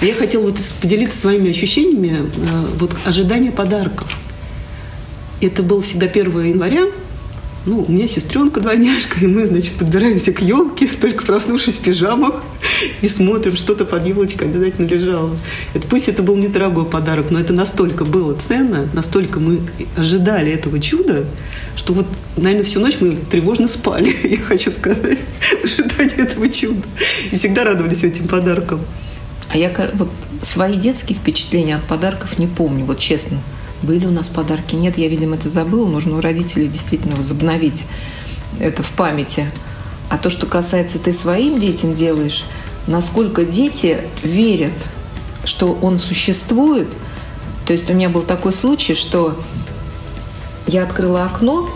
Я хотела вот поделиться своими ощущениями э, вот ожидания подарков. Это было всегда 1 января, ну, у меня сестренка двойняшка, и мы, значит, подбираемся к елке, только проснувшись в пижамах, и смотрим, что-то под елочкой обязательно лежало. Это, пусть это был недорогой подарок, но это настолько было ценно, настолько мы ожидали этого чуда, что вот, наверное, всю ночь мы тревожно спали, я хочу сказать, в ожидании этого чуда. И всегда радовались этим подаркам. А я вот свои детские впечатления от подарков не помню, вот честно были у нас подарки. Нет, я, видимо, это забыла. Нужно у родителей действительно возобновить это в памяти. А то, что касается ты своим детям делаешь, насколько дети верят, что он существует. То есть у меня был такой случай, что я открыла окно,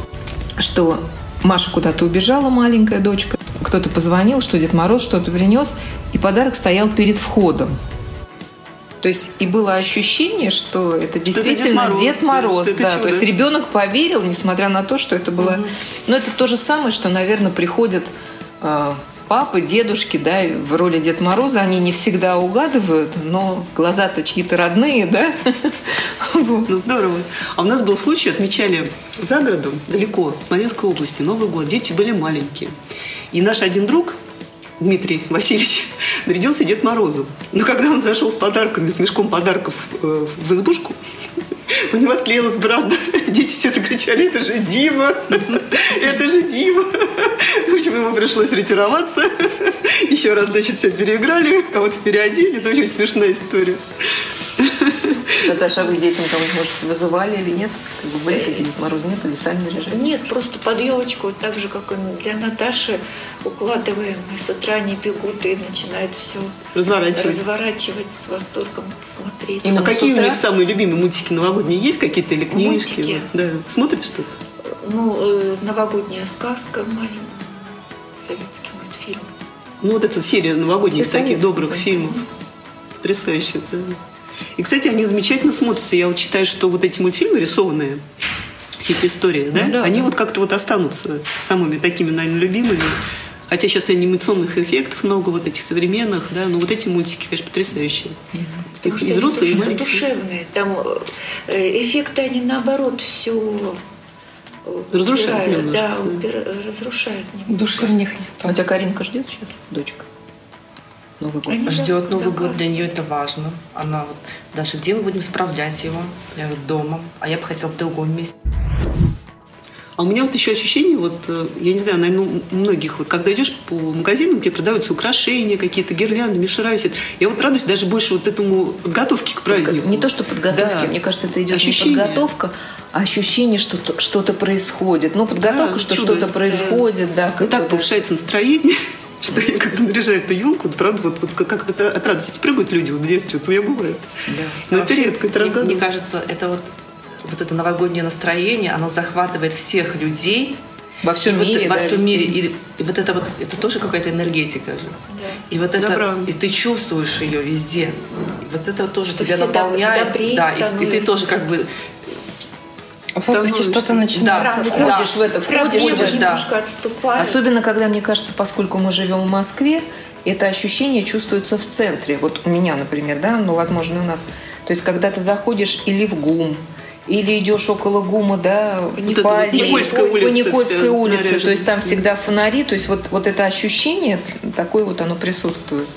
что Маша куда-то убежала, маленькая дочка. Кто-то позвонил, что Дед Мороз что-то принес, и подарок стоял перед входом. То есть и было ощущение, что это действительно это Дед Мороз. Дед Мороз да, да. То есть ребенок поверил, несмотря на то, что это было. Угу. Но это то же самое, что, наверное, приходят э, папы, дедушки, да, в роли Дед Мороза. Они не всегда угадывают, но глаза-то чьи-то родные, да. Ну здорово. А у нас был случай, отмечали за городом, далеко, в Мариинской области, Новый год. Дети были маленькие. И наш один друг Дмитрий Васильевич нарядился Дед Морозом. Но когда он зашел с подарками, с мешком подарков э, в избушку, у него отклеилась борода. Дети все закричали, это же Дима, это же Дима. В общем, ему пришлось ретироваться. Еще раз, значит, все переиграли, кого-то переодели. Это очень смешная история. Наташа, а вы детям там, может, вызывали или нет? Как бы были какие-нибудь морозы, нет? Или сами решили? Нет, просто под елочку, вот так же, как и для Наташи, укладываем. И с утра они бегут и начинают все разворачивать, разворачивать с восторгом смотреть. а какие у них самые любимые мультики новогодние? Есть какие-то или книжки? Мультики? Да. Смотрят что-то? Ну, э, новогодняя сказка маленькая, советский мультфильм. Ну, вот эта серия новогодних Все таких добрых фильмов. Потрясающе, да. И, кстати, они замечательно смотрятся. Я вот считаю, что вот эти мультфильмы рисованные, все эти истории, да, ну, да они да. вот как-то вот останутся самыми такими, наверное, любимыми. Хотя сейчас анимационных эффектов много, вот этих современных, да, но вот эти мультики, конечно, потрясающие. Потому что и взрослые, и душевные. Там э, эффекты, они наоборот все разрушают немножко. Да, да. разрушают немножко. Души в них нет. А у тебя Каринка ждет сейчас, дочка? Новый год? Они ждет Новый заказ. год, для нее это важно. Она вот, Даша, где мы будем справлять его? Я говорю, дома. А я бы хотела в другом месте. А у меня вот еще ощущение, вот, э, я не знаю, наверное, у многих, вот, когда идешь по магазинам, где продаются украшения, какие-то гирлянды, мишера, я вот радуюсь даже больше вот этому подготовке к празднику. Не то, что подготовки, да. мне кажется, это идет ощущение. не подготовка, а ощущение, что что-то происходит. Ну, подготовка, да, что что-то происходит, да. И так повышается настроение что я когда наряжаю эту елку, правда, вот, вот как-то от радости прыгают люди вот в детстве, вот у меня бывает. Да. Но а это редко, это мне, мне кажется, это вот, вот это новогоднее настроение, оно захватывает всех людей, во всем и мире. Вот, во всем мире. И, и вот это вот, это тоже какая-то энергетика же. Да. И вот это, да, и ты чувствуешь ее везде. И вот это вот тоже это тебя наполняет. Да, и, и ты тоже как бы в что-то начинает. Да, входишь да. в это, входишь, да. Особенно, когда, мне кажется, поскольку мы живем в Москве, это ощущение чувствуется в центре. Вот у меня, например, да, ну, возможно, у нас. То есть, когда ты заходишь или в ГУМ, или идешь около ГУМа, да, вот по, аллее, Никольской улице, по Никольской улице, то есть там всегда фонари, то есть вот, вот это ощущение, такое вот оно присутствует.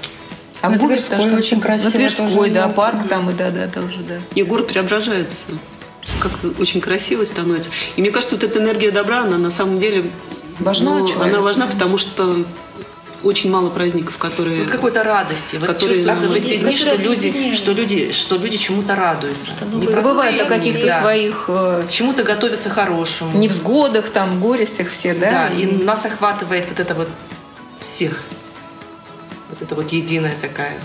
А на Тверской очень красиво. На Тверской, да, парк там, и да, да, тоже, да. И город преображается как-то очень красиво становится. И мне кажется, вот эта энергия добра, она на самом деле важна. Ну, она важна, потому что очень мало праздников, которые вот какой-то радости, вот которые чувствуется в эти дни, что люди, что люди, что люди чему-то радуются, что не забывают о каких-то да. своих э, чему-то готовятся хорошему, невзгодах, там горестях все, да. Да, и, и нас охватывает вот это вот всех, вот это вот единая такая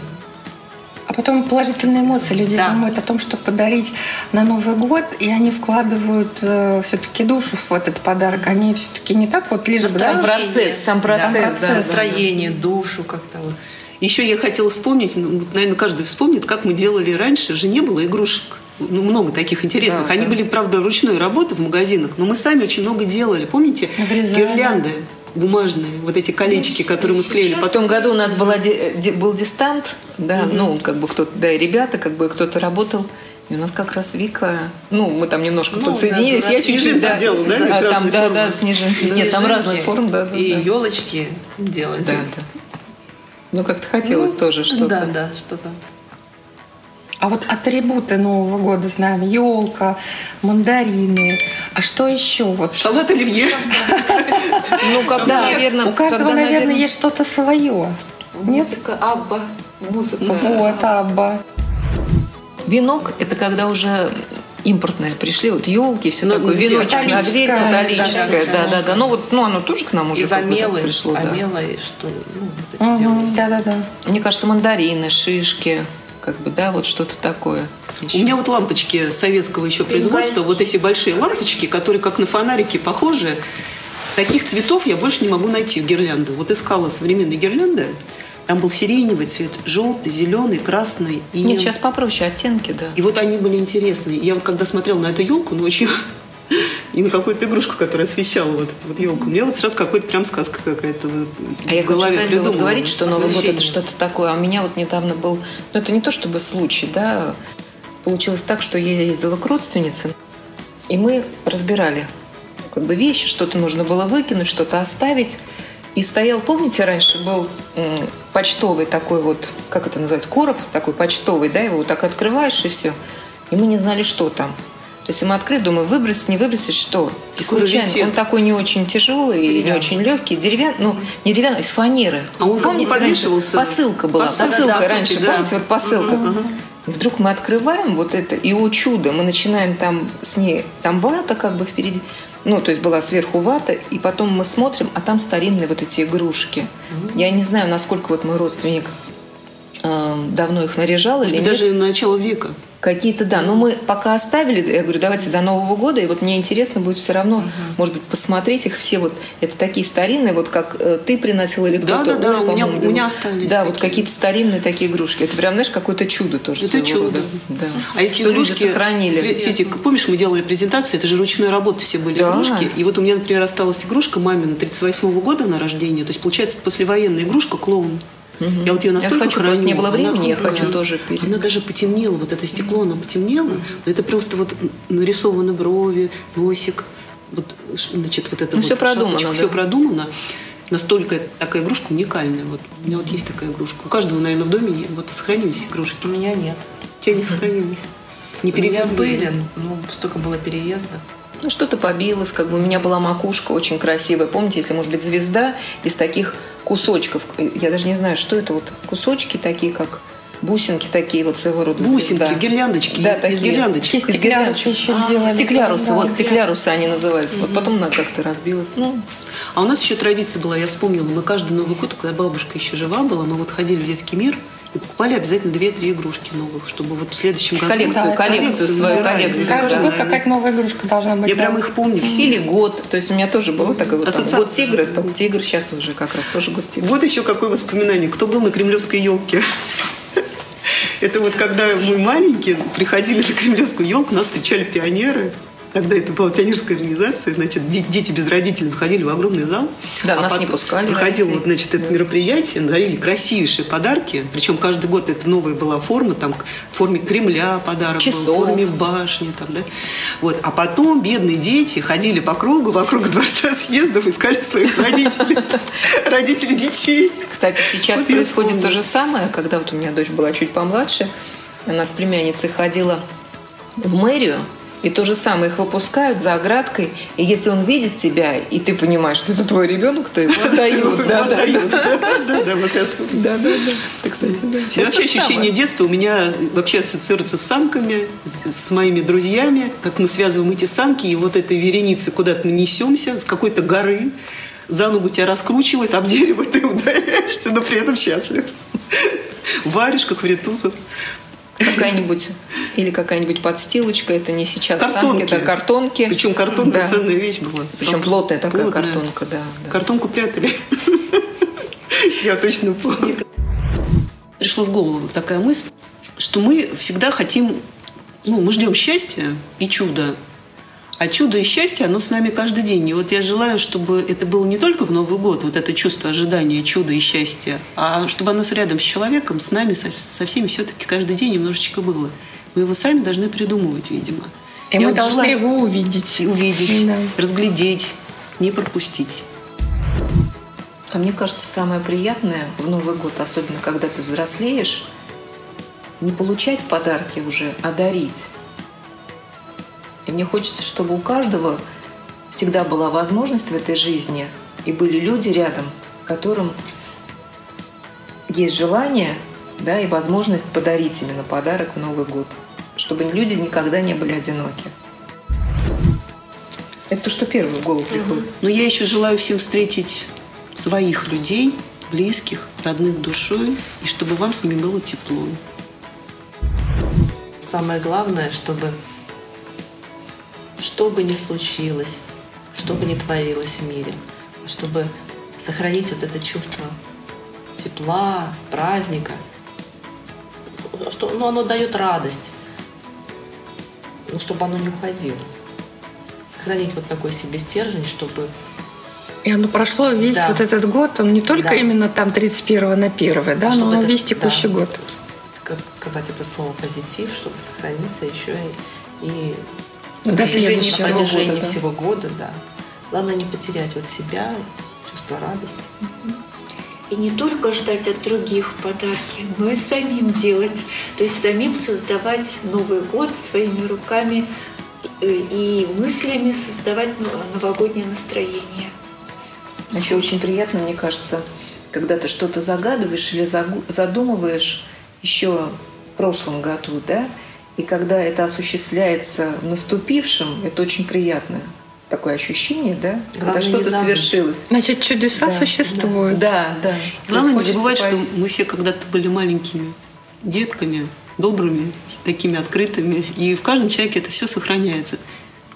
а потом положительные эмоции. Люди да. думают о том, что подарить на Новый год, и они вкладывают э, все-таки душу в этот подарок. Они все-таки не так вот лишь бы... Сам процесс, сам процесс. Да, процесс да, настроение, да. душу как-то вот. Еще я хотела вспомнить, ну, наверное, каждый вспомнит, как мы делали раньше. Же не было игрушек. Ну, много таких интересных. Да, Они да. были, правда, ручной работы в магазинах, но мы сами очень много делали. Помните? Обрезали. Гирлянды. Бумажные, вот эти колечки, которые мы склеили. В том году у нас была, был дистант, да, угу. ну, как бы кто-то, да, и ребята, как бы кто-то работал. И у нас как раз Вика, ну, мы там немножко ну, подсоединились, да, я чуть-чуть, да, делал, да, да, там, да, да, снежинки. Нет, там разные формы, да, да. И да. елочки делали. Да, да. Ну, как-то хотелось ну, тоже что-то. Да, да, что-то. А вот атрибуты Нового года знаем. Елка, мандарины. А что еще? Вот Салат оливье. Ну, когда, наверное... У каждого, наверное, есть что-то свое. Музыка, Абба. Музыка. Вот, Абба. Венок – это когда уже импортное пришли, вот елки, все ну, такое, веночек на дверь металлическое, да, да, да, да. Ну вот, ну оно тоже к нам уже замелое пришло, да. Что, ну, вот угу, да, да, да. Мне кажется, мандарины, шишки, как бы, да, вот что-то такое. Еще. У меня вот лампочки советского еще производства, вот эти большие лампочки, которые как на фонарики похожи. Таких цветов я больше не могу найти в гирлянды. Вот искала современные гирлянды, там был сиреневый цвет, желтый, зеленый, красный. И... Нет, сейчас попроще оттенки, да. И вот они были интересные. Я вот когда смотрела на эту елку ночью, и на какую-то игрушку, которая освещала вот, вот елку. Мне вот сразу какой-то прям сказка какая-то вот А я хочу сказать, вот говорить, что Новый год это что-то такое. А у меня вот недавно был, ну это не то чтобы случай, да, получилось так, что я ездила к родственнице, и мы разбирали как бы вещи, что-то нужно было выкинуть, что-то оставить. И стоял, помните, раньше был почтовый такой вот, как это называть, короб такой почтовый, да, его вот так открываешь и все. И мы не знали, что там. То есть мы открыли, думаю, выбросить, не выбросить, что? И случайно, он такой не очень тяжелый, не очень легкий, деревянный, ну, не деревянный, из фанеры. А он помните, раньше посылка была, посылка, посылка да, раньше, да. помните, вот посылка. Угу, угу. И вдруг мы открываем вот это, и о чудо, мы начинаем там с ней, там вата как бы впереди, ну, то есть была сверху вата, и потом мы смотрим, а там старинные вот эти игрушки. Mm-hmm. Я не знаю, насколько вот мой родственник э, давно их наряжал Может или даже начало века. Какие-то, да. Но мы пока оставили, я говорю, давайте до Нового года, и вот мне интересно будет все равно, uh-huh. может быть, посмотреть их все. Вот это такие старинные, вот как э, ты приносил или кто-то. Да, да, да, у меня, у меня остались. Да, такие. вот какие-то старинные такие игрушки. Это прям, знаешь, какое-то чудо тоже. Это чудо. Рода. Да. А эти что игрушки сохранили. Светик, помнишь, мы делали презентацию, это же ручной работы все были да. игрушки. И вот у меня, например, осталась игрушка мамина 38 года на рождение. То есть, получается, послевоенная игрушка клоун. Угу. Я вот ее настолько я хочу, храню. не было времени, я хочу тоже перед... Она даже потемнела, вот это стекло, оно потемнело. Это просто вот нарисованы брови, носик. Вот, значит, вот это ну, вот все продумано. Да? Все продумано. Настолько такая игрушка уникальная. Вот у меня вот есть такая игрушка. У каждого, наверное, в доме вот сохранились игрушки. У меня нет. У тебя не сохранились. Не перевезли. были, ну, столько было переезда. Ну, что-то побилось, как бы у меня была макушка очень красивая. Помните, если, может быть, звезда из таких кусочков. Я даже не знаю, что это вот кусочки такие, как бусинки такие вот своего рода. Бусинки, звезда. гирляндочки, да, из, такие. из гирляндочек. Из стеклярусы еще а, делали. Стеклярусы, да, вот стеклярусы они называются. Mm-hmm. Вот потом она как-то разбилась. Ну. А у нас еще традиция была, я вспомнила, мы каждый Новый год, когда бабушка еще жива была, мы вот ходили в детский мир, и покупали обязательно две-три игрушки новых, чтобы вот в следующем году... Коллекцию, да, коллекцию, свою коллекцию. Каждый да, год какая-то новая игрушка должна быть. Я да. прям их помню. Все. Или год. То есть у меня тоже было такое вот там, год тигра, только тигр сейчас уже как раз тоже год тигра. Вот еще какое воспоминание. Кто был на кремлевской елке? Это вот когда мы маленькие приходили на кремлевскую елку, нас встречали пионеры когда это была пионерская организация, значит, дети без родителей заходили в огромный зал. Да, а нас не пускали. Проходило значит, это мероприятие, дарили красивейшие подарки. Причем каждый год это новая была форма, там, в форме Кремля подарок Часов. был, в форме башни, там, да. Вот. А потом бедные дети ходили по кругу, вокруг дворца съездов, искали своих родителей, родителей детей. Кстати, сейчас происходит то же самое, когда вот у меня дочь была чуть помладше, она с племянницей ходила в мэрию, и то же самое, их выпускают за оградкой, и если он видит тебя, и ты понимаешь, что это твой ребенок, то его отдают. Да, да, да. Да, да, да. кстати, да. Вообще ощущение детства у меня вообще ассоциируется с санками, с моими друзьями, как мы связываем эти санки, и вот этой вереницы куда-то мы несемся, с какой-то горы, за ногу тебя раскручивает, об дерево ты ударяешься, но при этом счастлив. Варишь, как Вритусов какая-нибудь или какая-нибудь подстилочка, это не сейчас картонки. санки, это картонки. Причем картонка да. ценная вещь была. Причем плотная такая плотная. картонка, да, да. Картонку прятали. Я точно помню. Пришло в голову такая мысль, что мы всегда хотим, ну, мы ждем счастья и чуда, А чудо и счастье, оно с нами каждый день. И вот я желаю, чтобы это было не только в Новый год, вот это чувство ожидания, чуда и счастья, а чтобы оно рядом с человеком, с нами, со, со всеми все-таки каждый день немножечко было. Мы его сами должны придумывать, видимо. И я мы вот должны желаю его увидеть. Увидеть, да. разглядеть, не пропустить. А мне кажется, самое приятное в Новый год, особенно когда ты взрослеешь, не получать подарки уже, а дарить. И мне хочется, чтобы у каждого всегда была возможность в этой жизни, и были люди рядом, которым есть желание да, и возможность подарить именно подарок в Новый год, чтобы люди никогда не были одиноки. Это то, что первое в голову приходит. Но я еще желаю всем встретить своих людей, близких, родных душой, и чтобы вам с ними было тепло. Самое главное, чтобы что бы ни случилось, что бы ни творилось в мире, чтобы сохранить вот это чувство тепла, праздника, что ну, оно дает радость, но чтобы оно не уходило. Сохранить вот такой себе стержень, чтобы и оно прошло весь да. вот этот год, он не только да. именно там 31 на 1, да, чтобы но это, весь текущий да. год. Как сказать это слово позитив, чтобы сохраниться еще и, и до протяжении, следующего года, всего года, да. Главное не потерять вот себя, чувство радости. И не только ждать от других подарки, но и самим делать. То есть самим создавать Новый год своими руками и мыслями создавать новогоднее настроение. Еще очень приятно, мне кажется, когда ты что-то загадываешь или задумываешь еще в прошлом году, да, и когда это осуществляется в наступившем, это очень приятное такое ощущение, да, когда что-то совершилось. Значит, чудеса да, существуют. Да, да. Главное не забывать, что мы все когда-то были маленькими детками, добрыми, такими открытыми, и в каждом человеке это все сохраняется.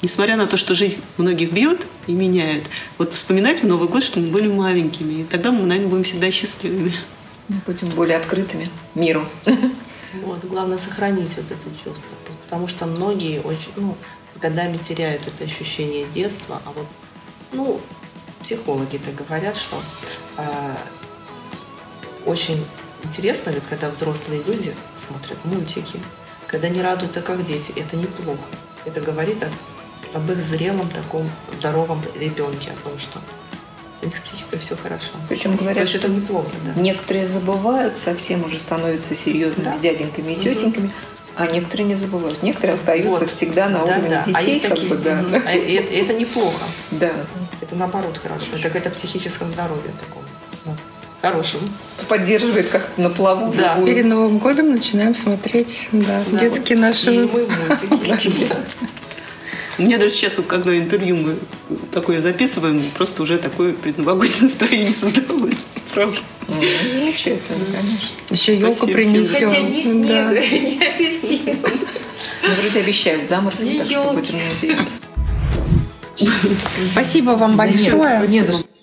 Несмотря на то, что жизнь многих бьет и меняет, вот вспоминать в Новый год, что мы были маленькими, и тогда мы, наверное, будем всегда счастливыми. Мы будем более открытыми миру. Вот, главное сохранить вот это чувство, потому что многие очень, ну, с годами теряют это ощущение детства, а вот, ну, психологи-то говорят, что э, очень интересно, ведь когда взрослые люди смотрят мультики, когда не радуются как дети, это неплохо. Это говорит о, об их зрелом таком здоровом ребенке, о том, что у них с психикой все хорошо. Причем говорят, То что это неплохо, да. Некоторые забывают, совсем уже становятся серьезными да. дяденьками и тетеньками. А некоторые не забывают. Некоторые остаются вот. всегда на уровне да, да. детей. А как такие, бы, да. а это, это неплохо. Да. Это наоборот хорошо. Это какое-то психическое здоровье такое. Да. Хорошим. Поддерживает как на плаву. Да. Перед Новым годом начинаем смотреть да, да. детские наши... Фильмы, мультики. У меня даже сейчас, вот, когда интервью мы такое записываем, просто уже такое предновогоднее настроение создалось. Правда. Замечательно, конечно. Еще елку принесем. Хотя ни снег, да. Ну, вроде обещают заморозки, так что будем надеяться. Спасибо вам большое. Не за что.